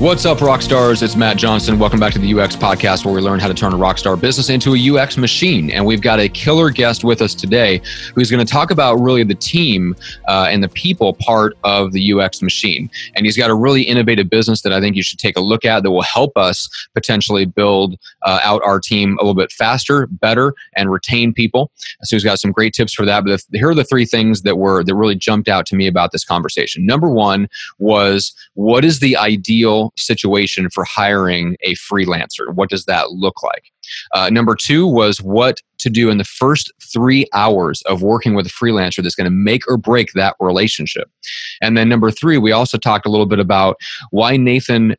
What's up, rock stars? It's Matt Johnson. Welcome back to the UX podcast where we learn how to turn a rock star business into a UX machine. And we've got a killer guest with us today who's going to talk about really the team uh, and the people part of the UX machine. And he's got a really innovative business that I think you should take a look at that will help us potentially build uh, out our team a little bit faster, better, and retain people. So he's got some great tips for that. But here are the three things that were that really jumped out to me about this conversation. Number one was what is the ideal situation for hiring a freelancer? What does that look like? Uh, number two was what to do in the first three hours of working with a freelancer that's going to make or break that relationship. And then number three, we also talked a little bit about why Nathan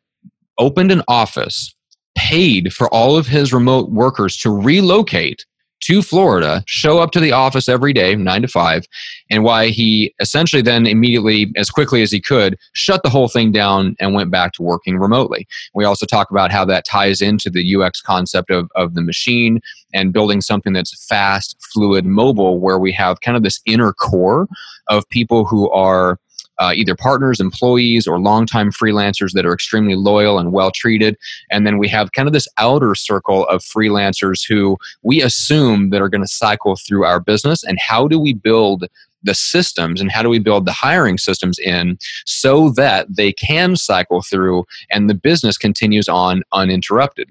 opened an office, paid for all of his remote workers to relocate to Florida, show up to the office every day, nine to five, and why he essentially then immediately, as quickly as he could, shut the whole thing down and went back to working remotely. We also talk about how that ties into the UX concept of, of the machine and building something that's fast, fluid, mobile, where we have kind of this inner core of people who are uh, either partners, employees, or longtime freelancers that are extremely loyal and well treated. And then we have kind of this outer circle of freelancers who we assume that are going to cycle through our business. And how do we build the systems and how do we build the hiring systems in so that they can cycle through and the business continues on uninterrupted?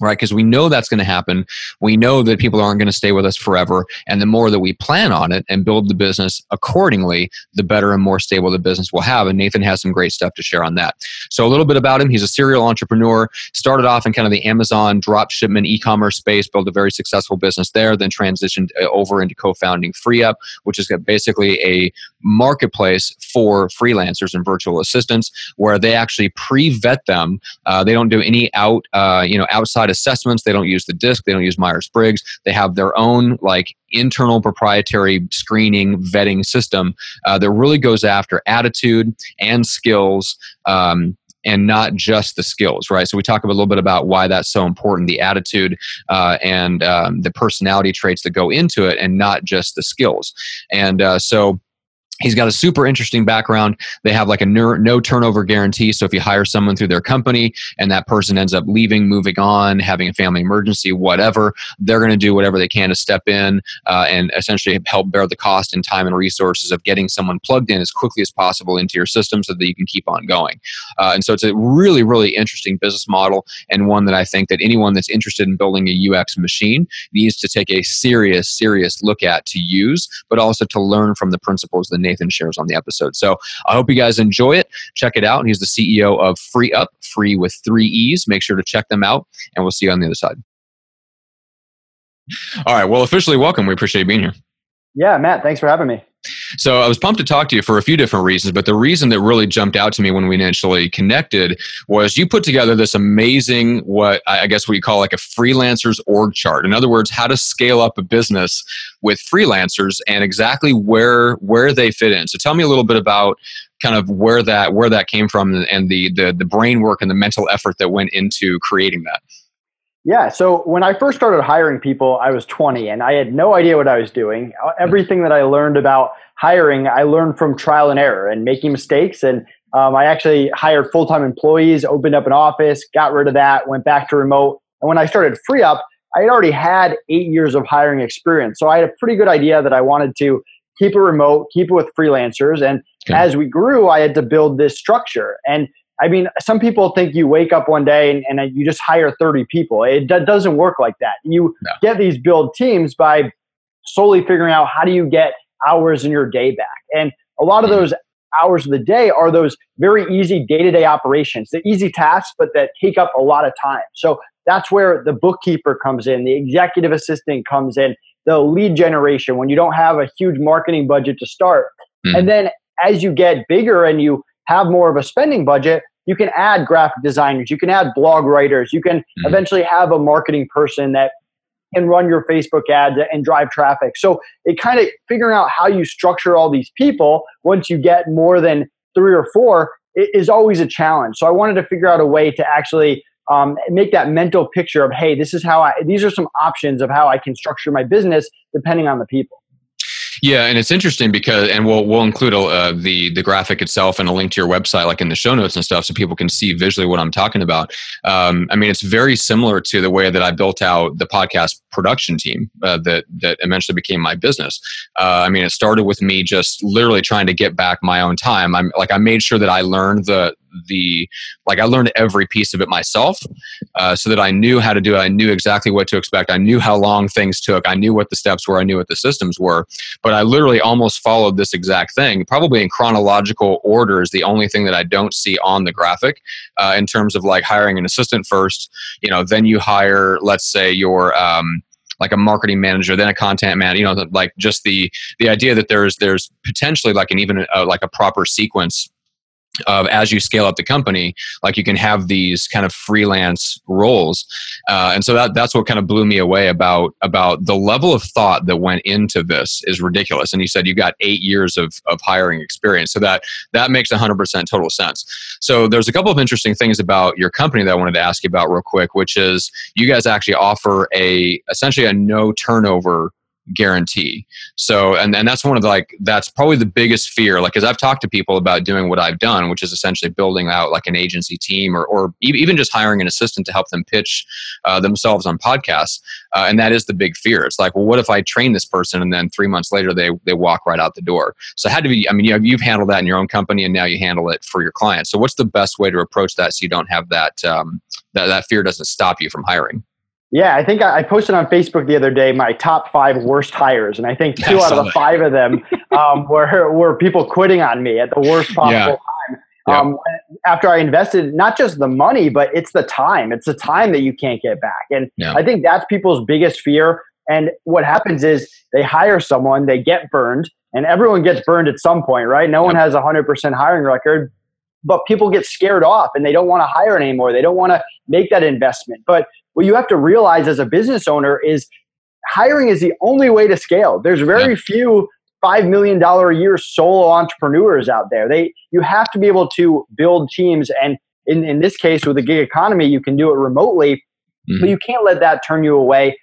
Right? Because we know that's going to happen. We know that people aren't going to stay with us forever. And the more that we plan on it and build the business accordingly, the better and more stable the business will have. And Nathan has some great stuff to share on that. So, a little bit about him he's a serial entrepreneur, started off in kind of the Amazon drop shipment e commerce space, built a very successful business there, then transitioned uh, over into co founding FreeeUp, which is basically a marketplace for freelancers and virtual assistants where they actually pre vet them. Uh, they don't do any out, uh, you know, outside assessments. They don't use the DISC. They don't use Myers Briggs. They have their own like internal proprietary screening vetting system uh, that really goes after attitude and skills. Um, and not just the skills, right? So we talk a little bit about why that's so important, the attitude uh, and um, the personality traits that go into it, and not just the skills. And uh, so He's got a super interesting background. They have like a no, turnover guarantee. So if you hire someone through their company and that person ends up leaving, moving on, having a family emergency, whatever, they're going to do whatever they can to step in uh, and essentially help bear the cost and time and resources of getting someone plugged in as quickly as possible into your system so that you can keep on going. Uh, and so it's a really, really interesting business model and one that I think that anyone that's interested in building a UX machine needs to take a serious, serious look at to use, but also to learn from the principles Nathan shares on the episode. So I hope you guys enjoy it. Check it out. And He's the CEO of FreeeUp, free with three E's. Make sure to check them out, and we'll see you on the other side. All right. Well, officially welcome. We appreciate being here. Yeah, Matt, thanks for having me. So I was pumped to talk to you for a few different reasons, but the reason that really jumped out to me when we initially connected was you put together this amazing, what I guess what you call like a freelancer's org chart. In other words, how to scale up a business with freelancers and exactly where where they fit in. So tell me a little bit about kind of where that where that came from and the the, the brain work and the mental effort that went into creating that. Yeah. So when I first started hiring people, I was 20 and I had no idea what I was doing. Uh, everything that I learned about hiring, I learned from trial and error and making mistakes. And um, I actually hired full time employees, opened up an office, got rid of that, went back to remote. And when I started FreeeUp, I had already had eight years of hiring experience. So I had a pretty good idea that I wanted to keep it remote, keep it with freelancers. And okay. as we grew, I had to build this structure. And I mean, some people think you wake up one day and, and you just hire 30 people. It d- doesn't work like that. You no. get these build teams by solely figuring out how do you get hours in your day back. And a lot of mm. those hours of the day are those very easy day-to-day operations, the easy tasks, but that take up a lot of time. So that's where the bookkeeper comes in, the executive assistant comes in, the lead generation when you don't have a huge marketing budget to start. Mm. And then as you get bigger and you have more of a spending budget, you can add graphic designers, you can add blog writers, you can mm-hmm. eventually have a marketing person that can run your Facebook ads and drive traffic. So it kind of figuring out how you structure all these people once you get more than three or four is always a challenge. So I wanted to figure out a way to actually um, make that mental picture of, hey, this is how I, these are some options of how I can structure my business depending on the people. Yeah, and it's interesting because, and we'll we'll include uh, the the graphic itself and a link to your website, like in the show notes and stuff, so people can see visually what I'm talking about. Um, I mean, it's very similar to the way that I built out the podcast production team uh, that that eventually became my business. Uh, I mean, it started with me just literally trying to get back my own time. I'm like I made sure that I learned the the like I learned every piece of it myself, uh, so that I knew how to do it. I knew exactly what to expect. I knew how long things took. I knew what the steps were. I knew what the systems were. But I literally almost followed this exact thing, probably in chronological order. Is the only thing that I don't see on the graphic uh, in terms of like hiring an assistant first. You know, then you hire, let's say, your um, like a marketing manager, then a content man. You know, like just the the idea that there's there's potentially like an even uh, like a proper sequence of as you scale up the company like you can have these kind of freelance roles. Uh, and so that that's what kind of blew me away about about the level of thought that went into this is ridiculous. And you said you got eight years of, of hiring experience. So that that makes 100% total sense. So there's a couple of interesting things about your company that i wanted to ask you about real quick which is you guys actually offer a essentially a no turnover guarantee. So, and, and that's one of the, like, that's probably the biggest fear. Like, as I've talked to people about doing what I've done, which is essentially building out like an agency team or, or even just hiring an assistant to help them pitch uh, themselves on podcasts. Uh, and that is the big fear. It's like, well, what if I train this person and then three months later they, they walk right out the door? So, had to be, I mean, you have, you've handled that in your own company and now you handle it for your clients. So, what's the best way to approach that so you don't have that, um, that, that fear doesn't stop you from hiring? Yeah, I think I posted on Facebook the other day my top five worst hires, and I think two out of the five of them um, were were people quitting on me at the worst possible yeah. time. Yeah. Um, after I invested not just the money, but it's the time. It's the time that you can't get back, and yeah. I think that's people's biggest fear. And what happens is they hire someone, they get burned, and everyone gets burned at some point, right? No one has a hundred percent hiring record, but people get scared off and they don't want to hire anymore. They don't want to make that investment, but what you have to realize as a business owner is hiring is the only way to scale. There's very yeah. few five million dollar a year solo entrepreneurs out there. They you have to be able to build teams, and in, in this case, with the gig economy, you can do it remotely, mm-hmm. but you can't let that turn you away.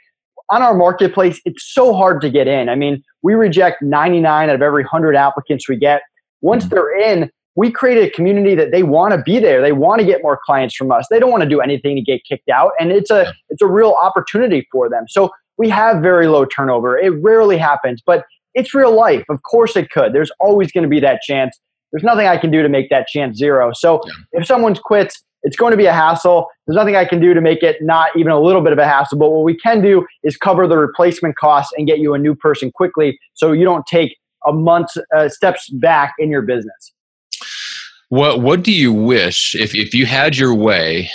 On our marketplace, it's so hard to get in. I mean, we reject 99 out of every 100 applicants we get. Once mm-hmm. they're in, we created a community that they want to be there. They want to get more clients from us. They don't want to do anything to get kicked out, and it's a it's a real opportunity for them. So we have very low turnover. It rarely happens, but it's real life. Of course, it could. There's always going to be that chance. There's nothing I can do to make that chance zero. So if someone quits, it's going to be a hassle. There's nothing I can do to make it not even a little bit of a hassle. But what we can do is cover the replacement costs and get you a new person quickly, so you don't take a month uh, steps back in your business. What What do you wish if if you had your way?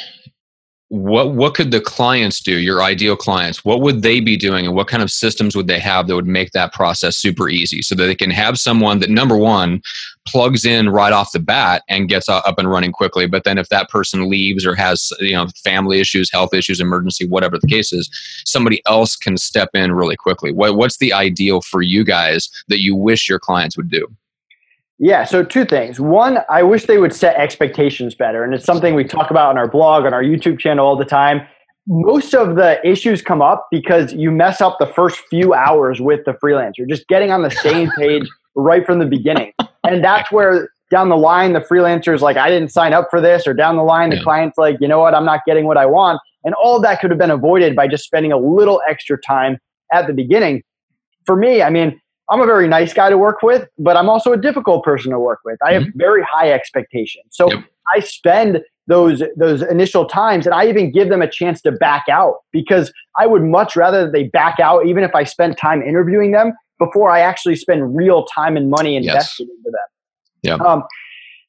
What what could the clients do? Your ideal clients, what would they be doing, and what kind of systems would they have that would make that process super easy, so that they can have someone that number one plugs in right off the bat and gets up and running quickly. But then if that person leaves or has you know family issues, health issues, emergency, whatever the case is, somebody else can step in really quickly. What, what's the ideal for you guys that you wish your clients would do? Yeah, so two things. One, I wish they would set expectations better. And it's something we talk about on our blog, on our YouTube channel all the time. Most of the issues come up because you mess up the first few hours with the freelancer, just getting on the same page right from the beginning. And that's where down the line the freelancer is like, I didn't sign up for this, or down the line the yeah. client's like, you know what, I'm not getting what I want. And all that could have been avoided by just spending a little extra time at the beginning. For me, I mean, I'm a very nice guy to work with, but I'm also a difficult person to work with. I have mm-hmm. very high expectations. So yep. I spend those those initial times and I even give them a chance to back out because I would much rather that they back out even if I spent time interviewing them before I actually spend real time and money invested yes. into them. Yeah. Um,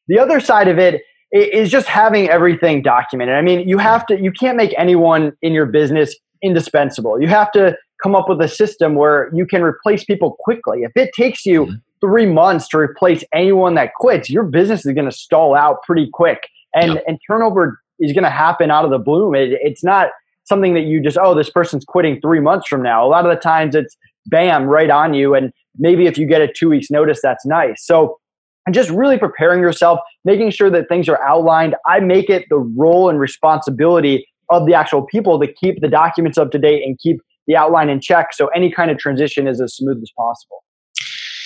the other side of it is just having everything documented. I mean, you have to you can't make anyone in your business indispensable. You have to come up with a system where you can replace people quickly. If it takes you mm-hmm. three months to replace anyone that quits, your business is going to stall out pretty quick. And, and turnover is going to happen out of the bloom. It, it's not something that you just, oh, this person's quitting three months from now. A lot of the times it's bam, right on you. And maybe if you get a two weeks notice, that's nice. So, and just really preparing yourself, making sure that things are outlined. I make it the role and responsibility of the actual people to keep the documents up to date and keep the outline in check so any kind of transition is as smooth as possible.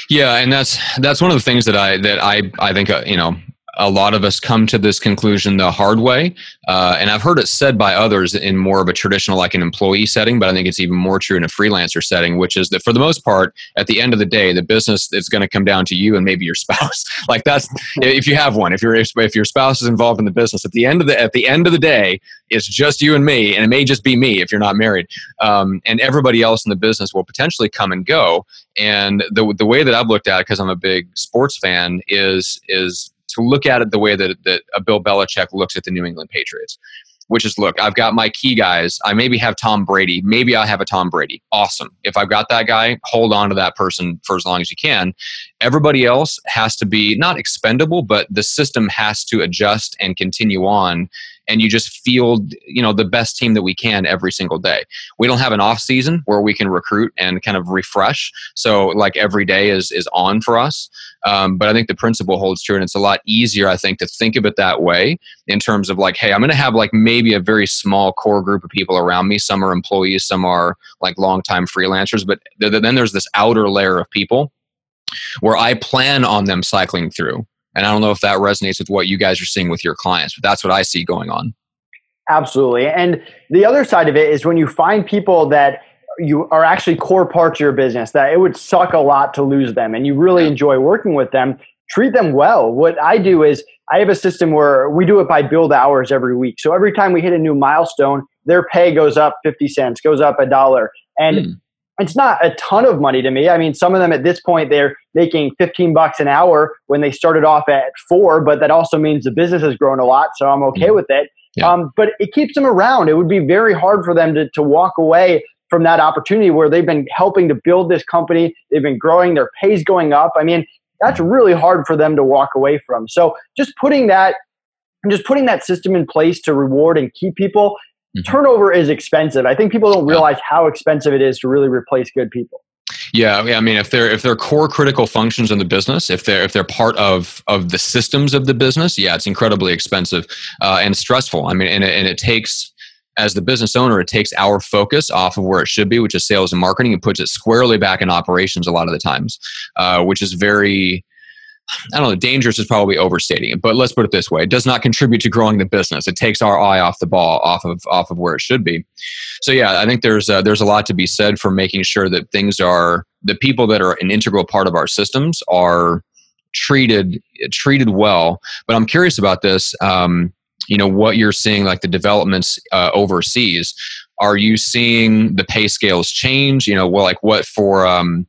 Yeah, and that's that's one of the things that I that I I think uh, you know a lot of us come to this conclusion the hard way. Uh, and I've heard it said by others in more of a traditional, like an employee setting, but I think it's even more true in a freelancer setting, which is that for the most part, at the end of the day, the business is going to come down to you and maybe your spouse. like that's if you have one, if your if your spouse is involved in the business, at the end of the at the end of the day, it's just you and me, and it may just be me if you're not married, um, and everybody else in the business will potentially come and go. And the the way that I've looked at it, because I'm a big sports fan, is is to look at it the way that, that a Bill Belichick looks at the New England Patriots, which is look, I've got my key guys. I maybe have Tom Brady. Maybe I have a Tom Brady. Awesome. If I've got that guy, hold on to that person for as long as you can. Everybody else has to be not expendable, but the system has to adjust and continue on and you just field you know the best team that we can every single day. We don't have an off season where we can recruit and kind of refresh. So like every day is is on for us. Um, but i think the principle holds true and it's a lot easier i think to think of it that way in terms of like hey i'm going to have like maybe a very small core group of people around me. Some are employees some are like long-time freelancers but th- then there's this outer layer of people where i plan on them cycling through and I don't know if that resonates with what you guys are seeing with your clients, but that's what I see going on. Absolutely. And the other side of it is when you find people that you are actually core parts of your business, that it would suck a lot to lose them and you really enjoy working with them, treat them well. What I do is I have a system where we do it by build hours every week. So every time we hit a new milestone, their pay goes up 50 cents, goes up a dollar. And mm it's not a ton of money to me. I mean, some of them at this point they're making 15 bucks an hour when they started off at four, but that also means the business has grown a lot, so I'm okay mm-hmm. with it. Yeah. Um, but it keeps them around. It would be very hard for them to, to walk away from that opportunity where they've been helping to build this company. They've been growing, their pay's going up. I mean, that's really hard for them to walk away from. So just putting that just putting that system in place to reward and keep people Mm-hmm. Turnover is expensive. I think people don't realize how expensive it is to really replace good people. Yeah, I mean, if they're if they're core critical functions in the business, if they're if they're part of of the systems of the business, yeah, it's incredibly expensive uh, and stressful. I mean, and it, and it takes as the business owner, it takes our focus off of where it should be, which is sales and marketing, and puts it squarely back in operations a lot of the times, uh, which is very I don't know, dangerous is probably overstating it, but let's put it this way: it does not contribute to growing the business. It takes our eye off the ball, off of off of where it should be. So yeah, I think there's uh, there's a lot to be said for making sure that things are the people that are an integral part of our systems are treated treated well. But I'm curious about this. Um, you know what you're seeing, like the developments uh, overseas. Are you seeing the pay scales change? You know, well, like what for? Um,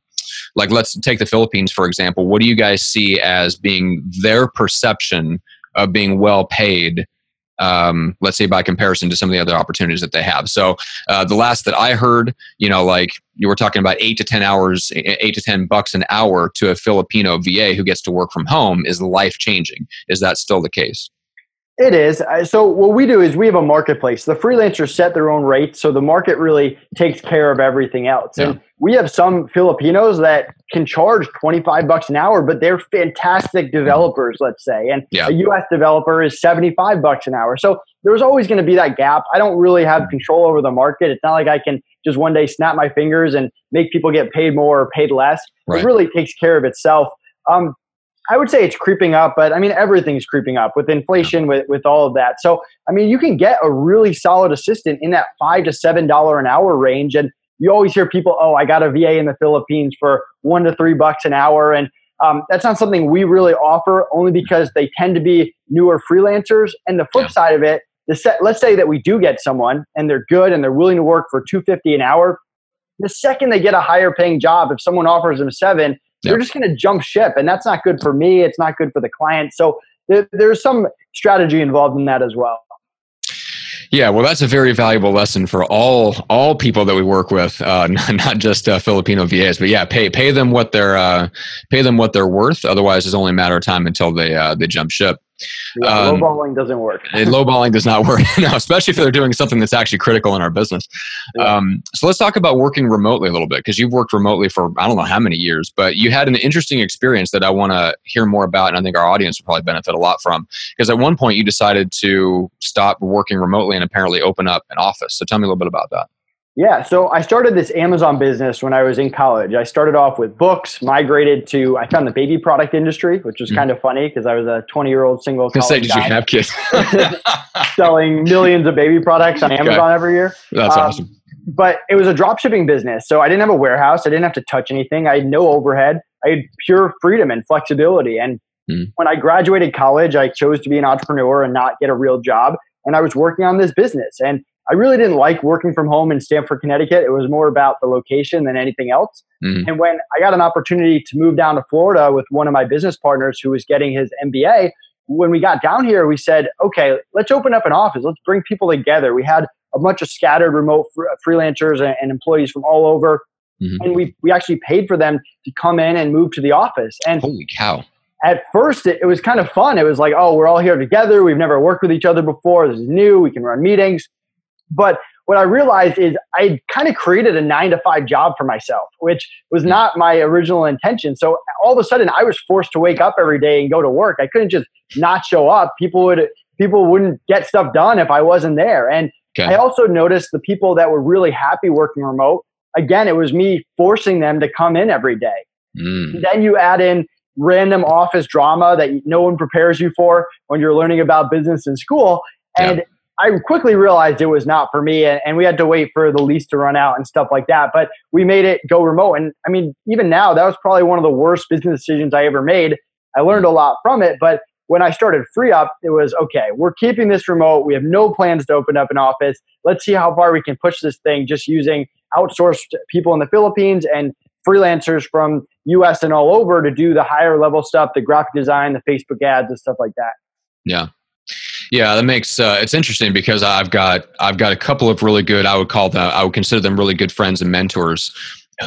like let's take the Philippines for example. What do you guys see as being their perception of being well paid? Um, let's say by comparison to some of the other opportunities that they have. So uh, the last that I heard, you know, like you were talking about eight to ten hours, eight to ten bucks an hour to a Filipino VA who gets to work from home is life changing. Is that still the case? It is. So what we do is we have a marketplace. The freelancers set their own rates, so the market really takes care of everything else. Yeah. And we have some Filipinos that can charge 25 bucks an hour, but they're fantastic developers, let's say. And yeah. a US developer is 75 bucks an hour. So there's always going to be that gap. I don't really have control over the market. It's not like I can just one day snap my fingers and make people get paid more or paid less. Right. It really takes care of itself. Um, I would say it's creeping up, but I mean everything's creeping up with inflation, with with all of that. So I mean you can get a really solid assistant in that five to seven dollar an hour range, and you always hear people, oh, I got a VA in the Philippines for one to three bucks an hour, and um, that's not something we really offer, only because they tend to be newer freelancers. And the flip yeah. side of it, the set, let's say that we do get someone and they're good and they're willing to work for two fifty an hour. The second they get a higher paying job, if someone offers them seven, they're just going to jump ship, and that's not good for me. It's not good for the client. So there, there's some strategy involved in that as well. Yeah, well, that's a very valuable lesson for all all people that we work with, uh, not just uh, Filipino VAs. But yeah, pay pay them what they're uh, pay them what they're worth. Otherwise, it's only a matter of time until they uh, they jump ship. Yeah, um, lowballing doesn't work. lowballing does not work, no, especially if they're doing something that's actually critical in our business. Yeah. Um, so let's talk about working remotely a little bit because you've worked remotely for I don't know how many years, but you had an interesting experience that I want to hear more about, and I think our audience will probably benefit a lot from. Because at one point you decided to stop working remotely and apparently open up an office. So tell me a little bit about that. Yeah, so I started this Amazon business when I was in college. I started off with books, migrated to I found the baby product industry, which was mm. kind of funny because I was a 20 year old single. I say, did you have kids? selling millions of baby products on Amazon okay. every year. That's um, awesome. But it was a drop shipping business, so I didn't have a warehouse. I didn't have to touch anything. I had no overhead. I had pure freedom and flexibility. And mm. when I graduated college, I chose to be an entrepreneur and not get a real job. And I was working on this business. And I really didn't like working from home in Stamford, Connecticut. It was more about the location than anything else. Mm-hmm. And when I got an opportunity to move down to Florida with one of my business partners who was getting his MBA, when we got down here, we said, okay, let's open up an office. Let's bring people together. We had a bunch of scattered remote fr- freelancers and, and, employees from all over. Mm-hmm. And we, we actually paid for them to come in and move to the office. And holy cow. At first, it, it was kind of fun. It was like, oh, we're all here together. We've never worked with each other before. This is new. We can run meetings. But what I realized is I kind of created a nine to five job for myself, which was not my original intention. So all of a sudden, I was forced to wake up every day and go to work. I couldn't just not show up. People would people wouldn't get stuff done if I wasn't there. And okay. I also noticed the people that were really happy working remote. Again, it was me forcing them to come in every day. Mm. Then you add in random office drama that no one prepares you for when you're learning about business in school. And I quickly realized it was not for me, and, and, we had to wait for the lease to run out and stuff like that. But we made it go remote, and I mean, even now, that was probably one of the worst business decisions I ever made. I learned a lot from it, but when I started FreeeUp, it was okay. We're keeping this remote. We have no plans to open up an office. Let's see how far we can push this thing, just using outsourced people in the Philippines and freelancers from US and all over to do the higher level stuff, the graphic design, the Facebook ads, and stuff like that. Yeah. Yeah, that makes uh, it's interesting because I've got I've got a couple of really good I would call them I would consider them really good friends and mentors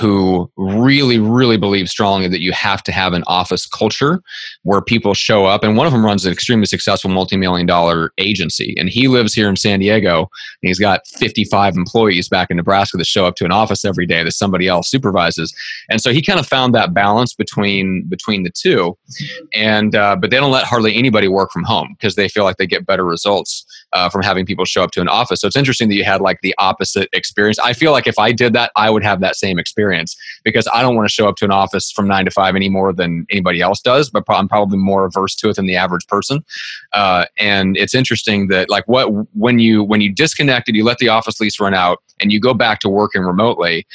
who really, really believe strongly that you have to have an office culture where people show up. And one of them runs an extremely successful multi million dollar agency. And he lives here in San Diego. And he's got 55 employees back in Nebraska that show up to an office every day that somebody else supervises. And so he kind of found that balance between between the two. And uh, but they don't let hardly anybody work from home because they feel like they get better results uh, from having people show up to an office. So it's interesting that you had like the opposite experience. I feel like if I did that, I would have that same experience because I don't want to show up to an office from nine to five any more than anybody else does, but I'm probably more averse to it than the average person. Uh, and it's interesting that like what when you when you disconnected, you let the office lease run out, and you go back to working remotely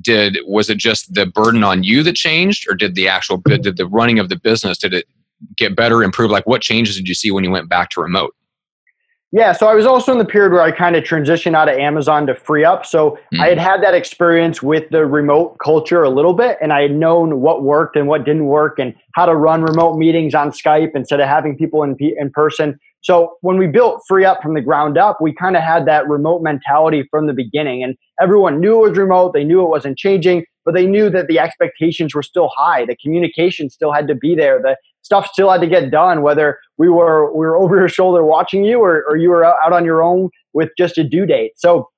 did was it just the burden on you that changed or did the actual did the running of the business did it get better improve like what changes did you see when you went back to remote yeah, so I was also in the period where I kind of transitioned out of Amazon to FreeeUp. So mm. I had had that experience with the remote culture a little bit, and I had known what worked and what didn't work, and how to run remote meetings on Skype instead of having people in in person. So when we built FreeeUp from the ground up, we kind of had that remote mentality from the beginning, and everyone knew it was remote. They knew it wasn't changing, but they knew that the expectations were still high. The communication still had to be there. The stuff still had to get done, whether we were we were over your shoulder watching you or, or you were out on your own with just a due date. So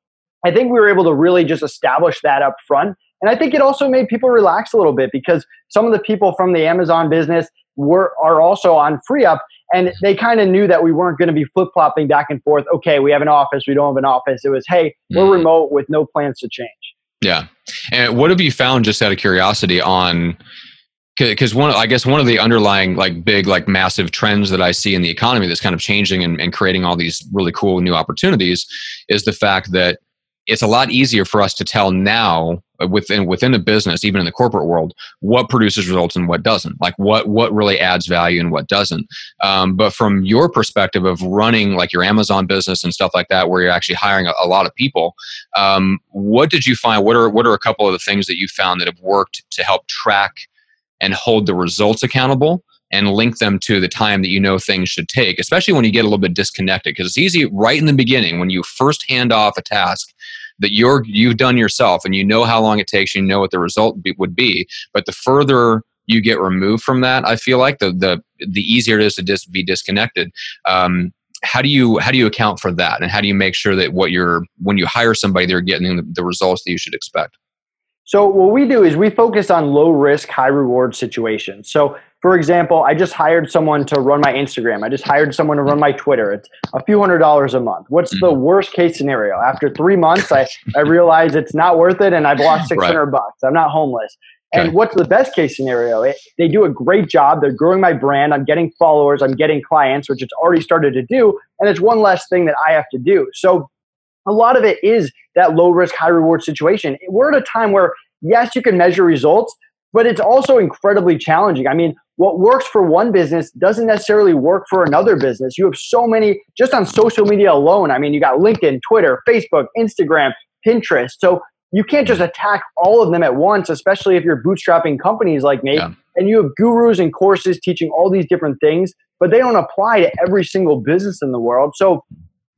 I think we were able to really just establish that up front. And I think it also made people relax a little bit because some of the people from the Amazon business were are also on FreeeUp and they kind of knew that we weren't going to be flip flopping back and forth. Okay, we have an office, we don't have an office. It was, hey, we're mm. remote with no plans to change. Yeah. And what have you found, just out of curiosity, on because one i guess one of the underlying like big like massive trends that i see in the economy that's kind of changing and, and, creating all these really cool new opportunities is the fact that it's a lot easier for us to tell now uh, within within a business even in the corporate world what produces results and what doesn't. Like what what really adds value and what doesn't. Um, but from your perspective of running like your amazon business and stuff like that where you're actually hiring a, a lot of people um, what did you find? What are what are a couple of the things that you found that have worked to help track and hold the results accountable and link them to the time that you know things should take, especially when you get a little bit disconnected. Because it's easy right in the beginning when you first hand off a task that you're you've done yourself and you know how long it takes, you know what the result be, would be. But the further you get removed from that, I feel like the the the easier it is to just be disconnected. Um, how do you how do you account for that, and how do you make sure that what you're when you hire somebody, they're getting the, the results that you should expect? So what we do is we focus on low risk, high reward situations. So for example, I just hired someone to run my Instagram. I just hired someone to run my Twitter. It's a few hundred dollars a month. What's mm-hmm. the worst case scenario? After three months, I, I realize it's not worth it and I've lost 600 right. bucks. I'm not homeless. And what's the best case scenario? It, they do a great job. They're growing my brand. I'm getting followers. I'm getting clients, which it's already started to do. And it's one less thing that I have to do. So a lot of it is that low risk, high reward situation. We're at a time where, yes, you can measure results, but it's also incredibly challenging. I mean, what works for one business doesn't necessarily work for another business. You have so many just on social media alone. I mean, you got LinkedIn, Twitter, Facebook, Instagram, Pinterest. So you can't just attack all of them at once, especially if you're bootstrapping companies like me. Yeah. And you have gurus and courses teaching all these different things, but they don't apply to every single business in the world. So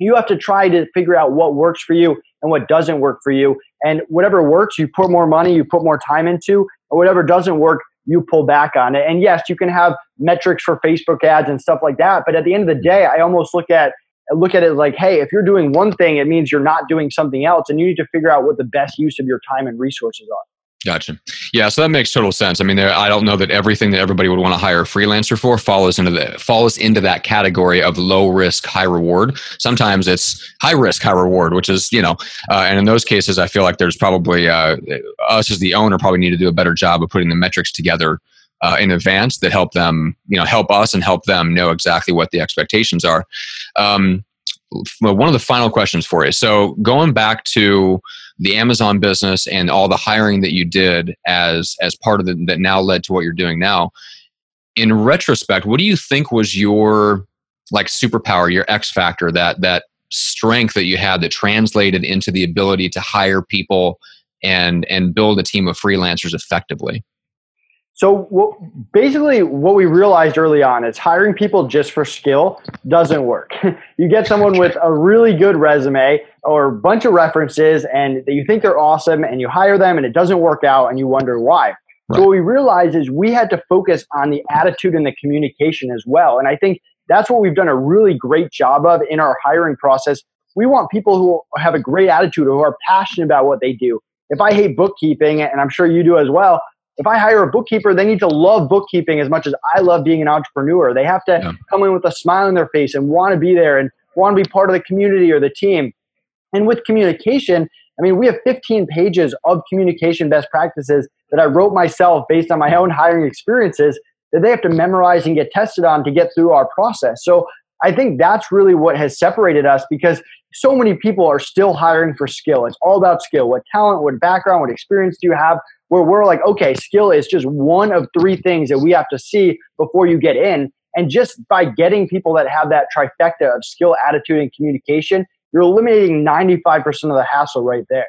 you have to try to figure out what works for you and what doesn't work for you. And whatever works, you put more money, you put more time into, or whatever doesn't work, you pull back on it. And yes, you can have metrics for Facebook ads and stuff like that. But at the end of the day, I almost look at look at it like, hey, if you're doing one thing, it means you're not doing something else, and you need to figure out what the best use of your time and resources are. Gotcha. Yeah, so that makes total sense. I mean, there, I don't know that everything that everybody would want to hire a freelancer for follows into the falls into that category of low risk, high reward. Sometimes it's high risk, high reward, which is you know, uh, and in those cases, I feel like there's probably uh, us as the owner probably need to do a better job of putting the metrics together uh, in advance that help them, you know, help us and help them know exactly what the expectations are. Um, one of the final questions for you. So going back to the Amazon business and all the hiring that you did as as part of the that now led to what you're doing now. In retrospect, what do you think was your like superpower, your X factor, that that strength that you had that translated into the ability to hire people and and build a team of freelancers effectively? So what, basically, what we realized early on is hiring people just for skill doesn't work. you get someone with a really good resume or a bunch of references, and you think they're awesome, and you hire them, and it doesn't work out, and you wonder why. Right. So what we realized is we had to focus on the attitude and the communication as well. And I think that's what we've done a really great job of in our hiring process. We want people who have a great attitude, who are passionate about what they do. If I hate bookkeeping, and I'm sure you do as well, if I hire a bookkeeper, they need to love bookkeeping as much as I love being an entrepreneur. They have to yeah. come in with a smile on their face and want to be there and want to be part of the community or the team. And with communication, I mean, we have 15 pages of communication best practices that I wrote myself based on my own hiring experiences that they have to memorize and get tested on to get through our process. So I think that's really what has separated us because so many people are still hiring for skill. It's all about skill. What talent, what background, what experience do you have? where we're like, okay, skill is just one of three things that we have to see before you get in. And just by getting people that have that trifecta of skill, attitude, and communication, you're eliminating 95% of the hassle right there.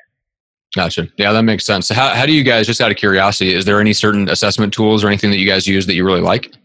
Gotcha. Yeah, that makes sense. So how, how do you guys, just out of curiosity, is there any certain assessment tools or anything that you guys use that you really like?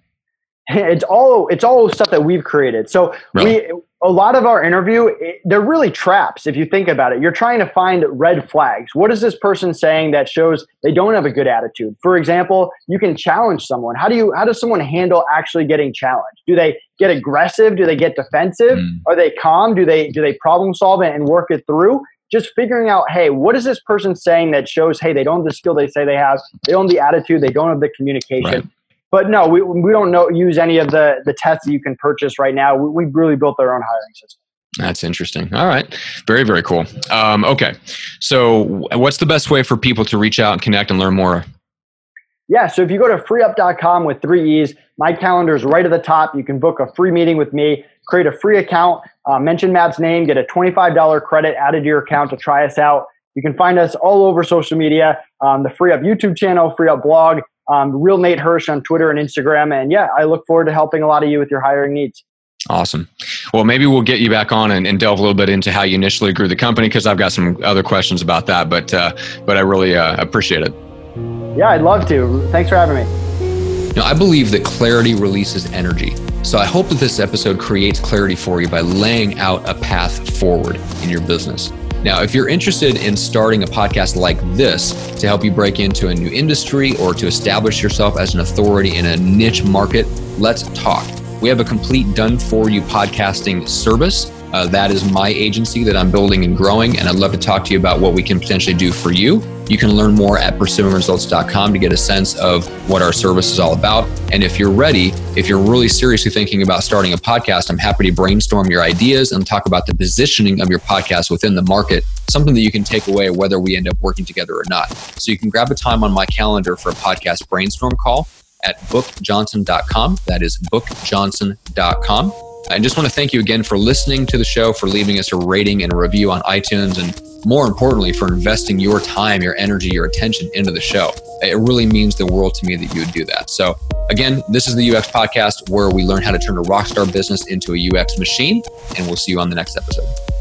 It's all it's all stuff that we've created. So really? we a lot of our interview they're really traps if you think about it. You're trying to find red flags. What is this person saying that shows they don't have a good attitude? For example you can challenge someone. How do you how does someone handle actually getting challenged? Do they get aggressive? Do they get defensive? Mm. are they calm? Do they do they problem solve it and work it through? Just figuring out hey what is this person saying that shows hey they don't have the skill they say they have they don't have the attitude they don't have the communication. Right but no, we, we don't know use any of the the tests that you can purchase right now. We, we really built our own hiring system. That's interesting. All right. Very, very cool. Um, okay. So, what's the best way for people to reach out and connect and learn more? Yeah. So, if you go to freeeup.com with three E's, my calendar is right at the top. You can book a free meeting with me, create a free account, uh, mention Matt's name, get a $25 credit added to your account to try us out. You can find us all over social media, um, the FreeeUp YouTube channel, FreeeUp blog, um, real Nate Hirsch on Twitter and Instagram. And yeah, I look forward to helping a lot of you with your hiring needs. Awesome. Well, maybe we'll get you back on and, and delve a little bit into how you initially grew the company because I've got some other questions about that. But uh, but I really uh, appreciate it. Yeah, I'd love to. Thanks for having me. Now, I believe that clarity releases energy. So I hope that this episode creates clarity for you by laying out a path forward in your business. Now, if you're interested in starting a podcast like this to help you break into a new industry or to establish yourself as an authority in a niche market, let's talk. We have a complete done for you podcasting service uh, that is my agency that I'm building and growing, and I'd love to talk to you about what we can potentially do for you. You can learn more at pursuingresults.com to get a sense of what our service is all about. And if you're ready, if you're really seriously thinking about starting a podcast, I'm happy to brainstorm your ideas and talk about the positioning of your podcast within the market, something that you can take away whether we end up working together or not. So you can grab a time on my calendar for a podcast brainstorm call at bookjohnson.com. That is bookjohnson.com. I just want to thank you again for listening to the show, for leaving us a rating and a review on iTunes, and more importantly, for investing your time, your energy, your attention into the show. It really means the world to me that you would do that. So, again, this is the UX podcast where we learn how to turn a rockstar business into a UX machine, and we'll see you on the next episode.